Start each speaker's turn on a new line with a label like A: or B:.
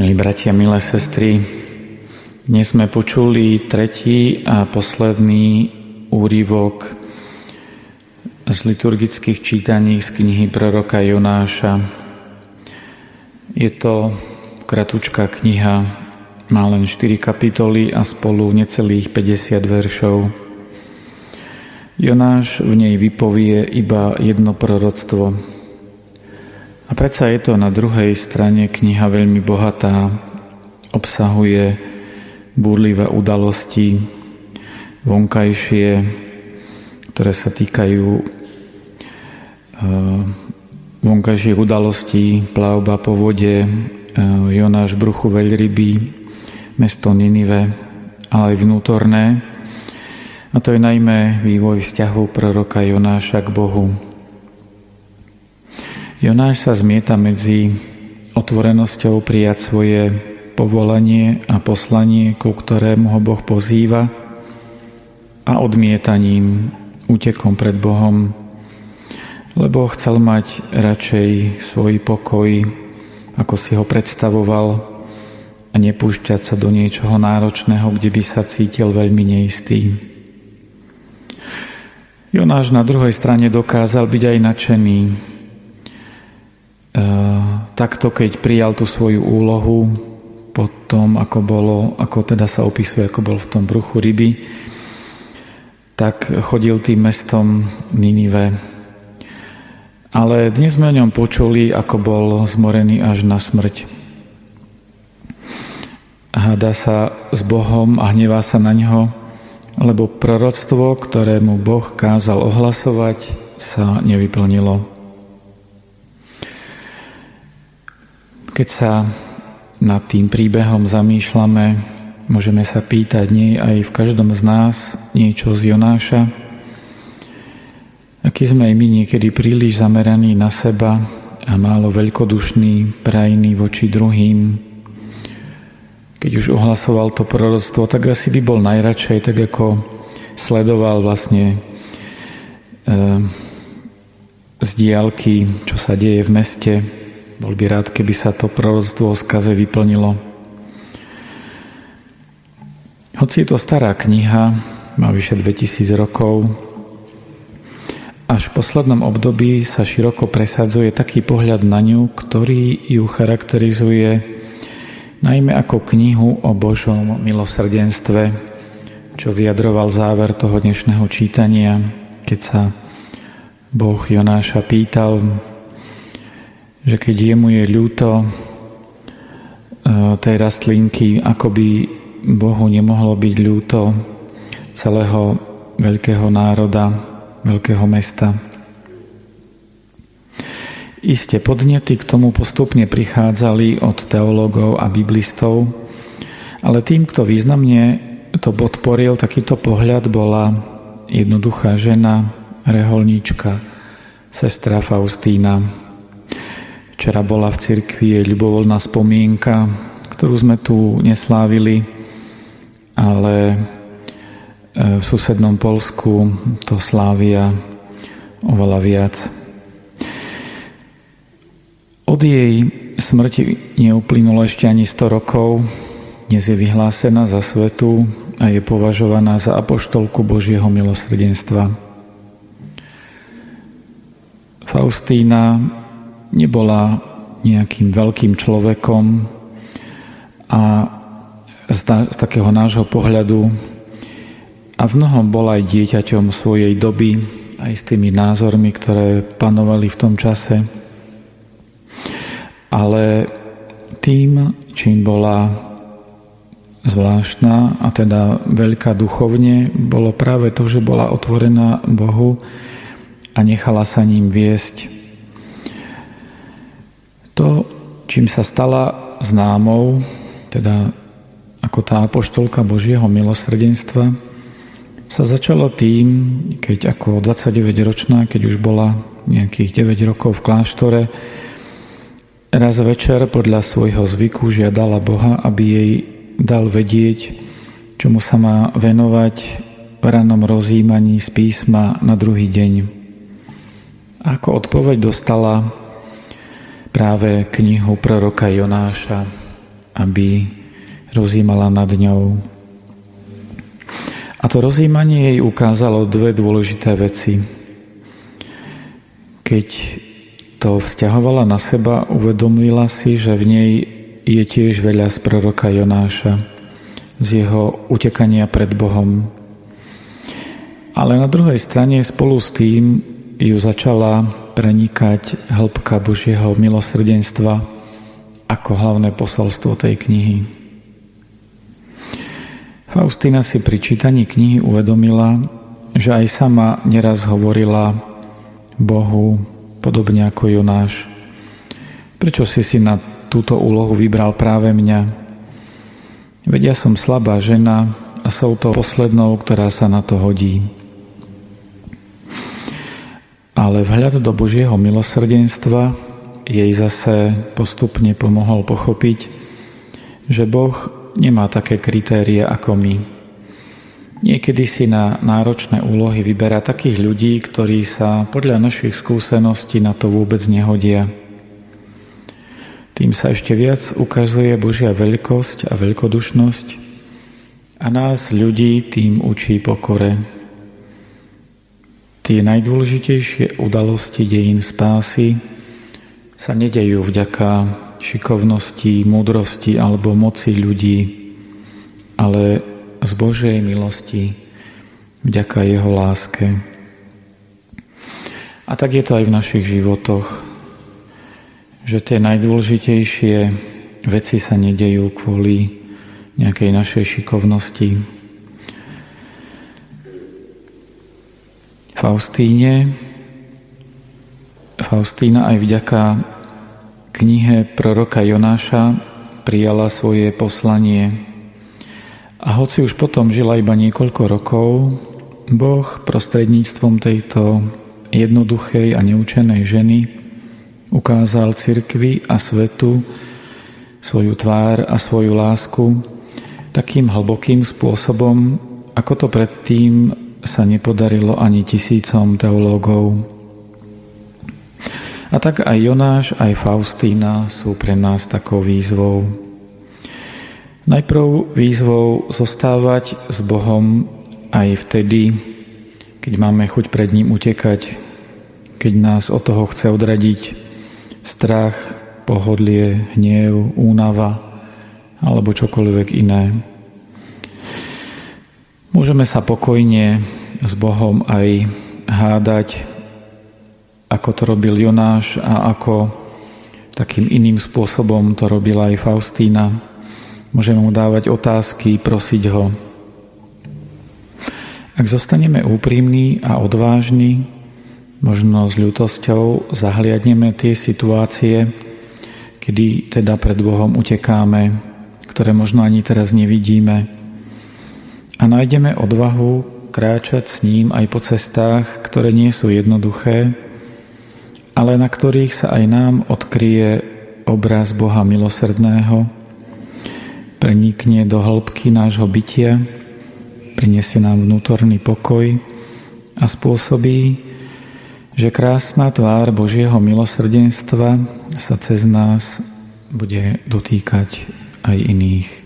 A: Milí bratia, milé sestry, dnes sme počuli tretí a posledný úrivok z liturgických čítaní z knihy proroka Jonáša. Je to kratučká kniha, má len 4 kapitoly a spolu necelých 50 veršov. Jonáš v nej vypovie iba jedno proroctvo – a predsa je to na druhej strane kniha veľmi bohatá, obsahuje búrlivé udalosti, vonkajšie, ktoré sa týkajú eh, vonkajších udalostí, plavba po vode, eh, Jonáš bruchu veľryby, mesto Ninive, ale aj vnútorné. A to je najmä vývoj vzťahu proroka Jonáša k Bohu. Jonáš sa zmieta medzi otvorenosťou prijať svoje povolanie a poslanie, ku ktorému ho Boh pozýva a odmietaním, útekom pred Bohom, lebo chcel mať radšej svoj pokoj, ako si ho predstavoval a nepúšťať sa do niečoho náročného, kde by sa cítil veľmi neistý. Jonáš na druhej strane dokázal byť aj nadšený, takto, keď prijal tú svoju úlohu, potom ako bolo, ako teda sa opisuje, ako bol v tom bruchu ryby, tak chodil tým mestom Ninive. Ale dnes sme o ňom počuli, ako bol zmorený až na smrť. Háda sa s Bohom a hnevá sa na ňo, lebo proroctvo, ktorému Boh kázal ohlasovať, sa nevyplnilo. Keď sa nad tým príbehom zamýšľame, môžeme sa pýtať, nie aj v každom z nás niečo z Jonáša? Aký sme aj my niekedy príliš zameraní na seba a málo veľkodušný, prajný voči druhým. Keď už ohlasoval to proroctvo, tak asi by bol najradšej, tak ako sledoval vlastne e, z diálky, čo sa deje v meste, bol by rád, keby sa to proroctvo o skaze vyplnilo. Hoci je to stará kniha, má vyše 2000 rokov, až v poslednom období sa široko presadzuje taký pohľad na ňu, ktorý ju charakterizuje najmä ako knihu o Božom milosrdenstve, čo vyjadroval záver toho dnešného čítania, keď sa Boh Jonáša pýtal, že keď jemu je ľúto e, tej rastlinky, ako by Bohu nemohlo byť ľúto celého veľkého národa, veľkého mesta. Isté podnety k tomu postupne prichádzali od teológov a biblistov, ale tým, kto významne to podporil, takýto pohľad bola jednoduchá žena, reholníčka, sestra Faustína, Včera bola v cirkvi ľubovoľná spomienka, ktorú sme tu neslávili, ale e, v susednom Polsku to slávia oveľa viac. Od jej smrti neuplynulo ešte ani 100 rokov, dnes je vyhlásená za svetu a je považovaná za apoštolku Božieho milosrdenstva. Faustína nebola nejakým veľkým človekom a z, z takého nášho pohľadu a v mnohom bol aj dieťaťom svojej doby, aj s tými názormi, ktoré panovali v tom čase. Ale tým, čím bola zvláštna a teda veľká duchovne, bolo práve to, že bola otvorená Bohu a nechala sa ním viesť to, čím sa stala známou, teda ako tá apoštolka Božieho milosrdenstva, sa začalo tým, keď ako 29-ročná, keď už bola nejakých 9 rokov v kláštore, raz večer podľa svojho zvyku žiadala Boha, aby jej dal vedieť, čomu sa má venovať v ranom rozjímaní z písma na druhý deň. Ako odpoveď dostala práve knihu proroka Jonáša, aby rozímala nad ňou. A to rozímanie jej ukázalo dve dôležité veci. Keď to vzťahovala na seba, uvedomila si, že v nej je tiež veľa z proroka Jonáša, z jeho utekania pred Bohom. Ale na druhej strane spolu s tým ju začala prenikať hĺbka Božieho milosrdenstva ako hlavné posolstvo tej knihy. Faustina si pri čítaní knihy uvedomila, že aj sama neraz hovorila Bohu, podobne ako Jonáš. Prečo si si na túto úlohu vybral práve mňa? Veď ja som slabá žena a som to poslednou, ktorá sa na to hodí. Ale vhľad do Božieho milosrdenstva jej zase postupne pomohol pochopiť, že Boh nemá také kritérie ako my. Niekedy si na náročné úlohy vyberá takých ľudí, ktorí sa podľa našich skúseností na to vôbec nehodia. Tým sa ešte viac ukazuje Božia veľkosť a veľkodušnosť a nás ľudí tým učí pokore. Tie najdôležitejšie udalosti dejín spásy sa nedejú vďaka šikovnosti, múdrosti alebo moci ľudí, ale z Božej milosti, vďaka Jeho láske. A tak je to aj v našich životoch, že tie najdôležitejšie veci sa nedejú kvôli nejakej našej šikovnosti. Faustíne, Faustína aj vďaka knihe proroka Jonáša prijala svoje poslanie. A hoci už potom žila iba niekoľko rokov, Boh prostredníctvom tejto jednoduchej a neučenej ženy ukázal cirkvi a svetu svoju tvár a svoju lásku takým hlbokým spôsobom, ako to predtým sa nepodarilo ani tisícom teológov. A tak aj Jonáš, aj Faustína sú pre nás takou výzvou. Najprv výzvou zostávať s Bohom aj vtedy, keď máme chuť pred ním utekať, keď nás od toho chce odradiť strach, pohodlie, hniev, únava alebo čokoľvek iné. Môžeme sa pokojne s Bohom aj hádať, ako to robil Jonáš a ako takým iným spôsobom to robila aj Faustína. Môžeme mu dávať otázky, prosiť ho. Ak zostaneme úprimní a odvážni, možno s ľutosťou zahliadneme tie situácie, kedy teda pred Bohom utekáme, ktoré možno ani teraz nevidíme. A nájdeme odvahu kráčať s ním aj po cestách, ktoré nie sú jednoduché, ale na ktorých sa aj nám odkryje obraz Boha milosrdného, prenikne do hĺbky nášho bytia, prinesie nám vnútorný pokoj a spôsobí, že krásna tvár Božieho milosrdenstva sa cez nás bude dotýkať aj iných.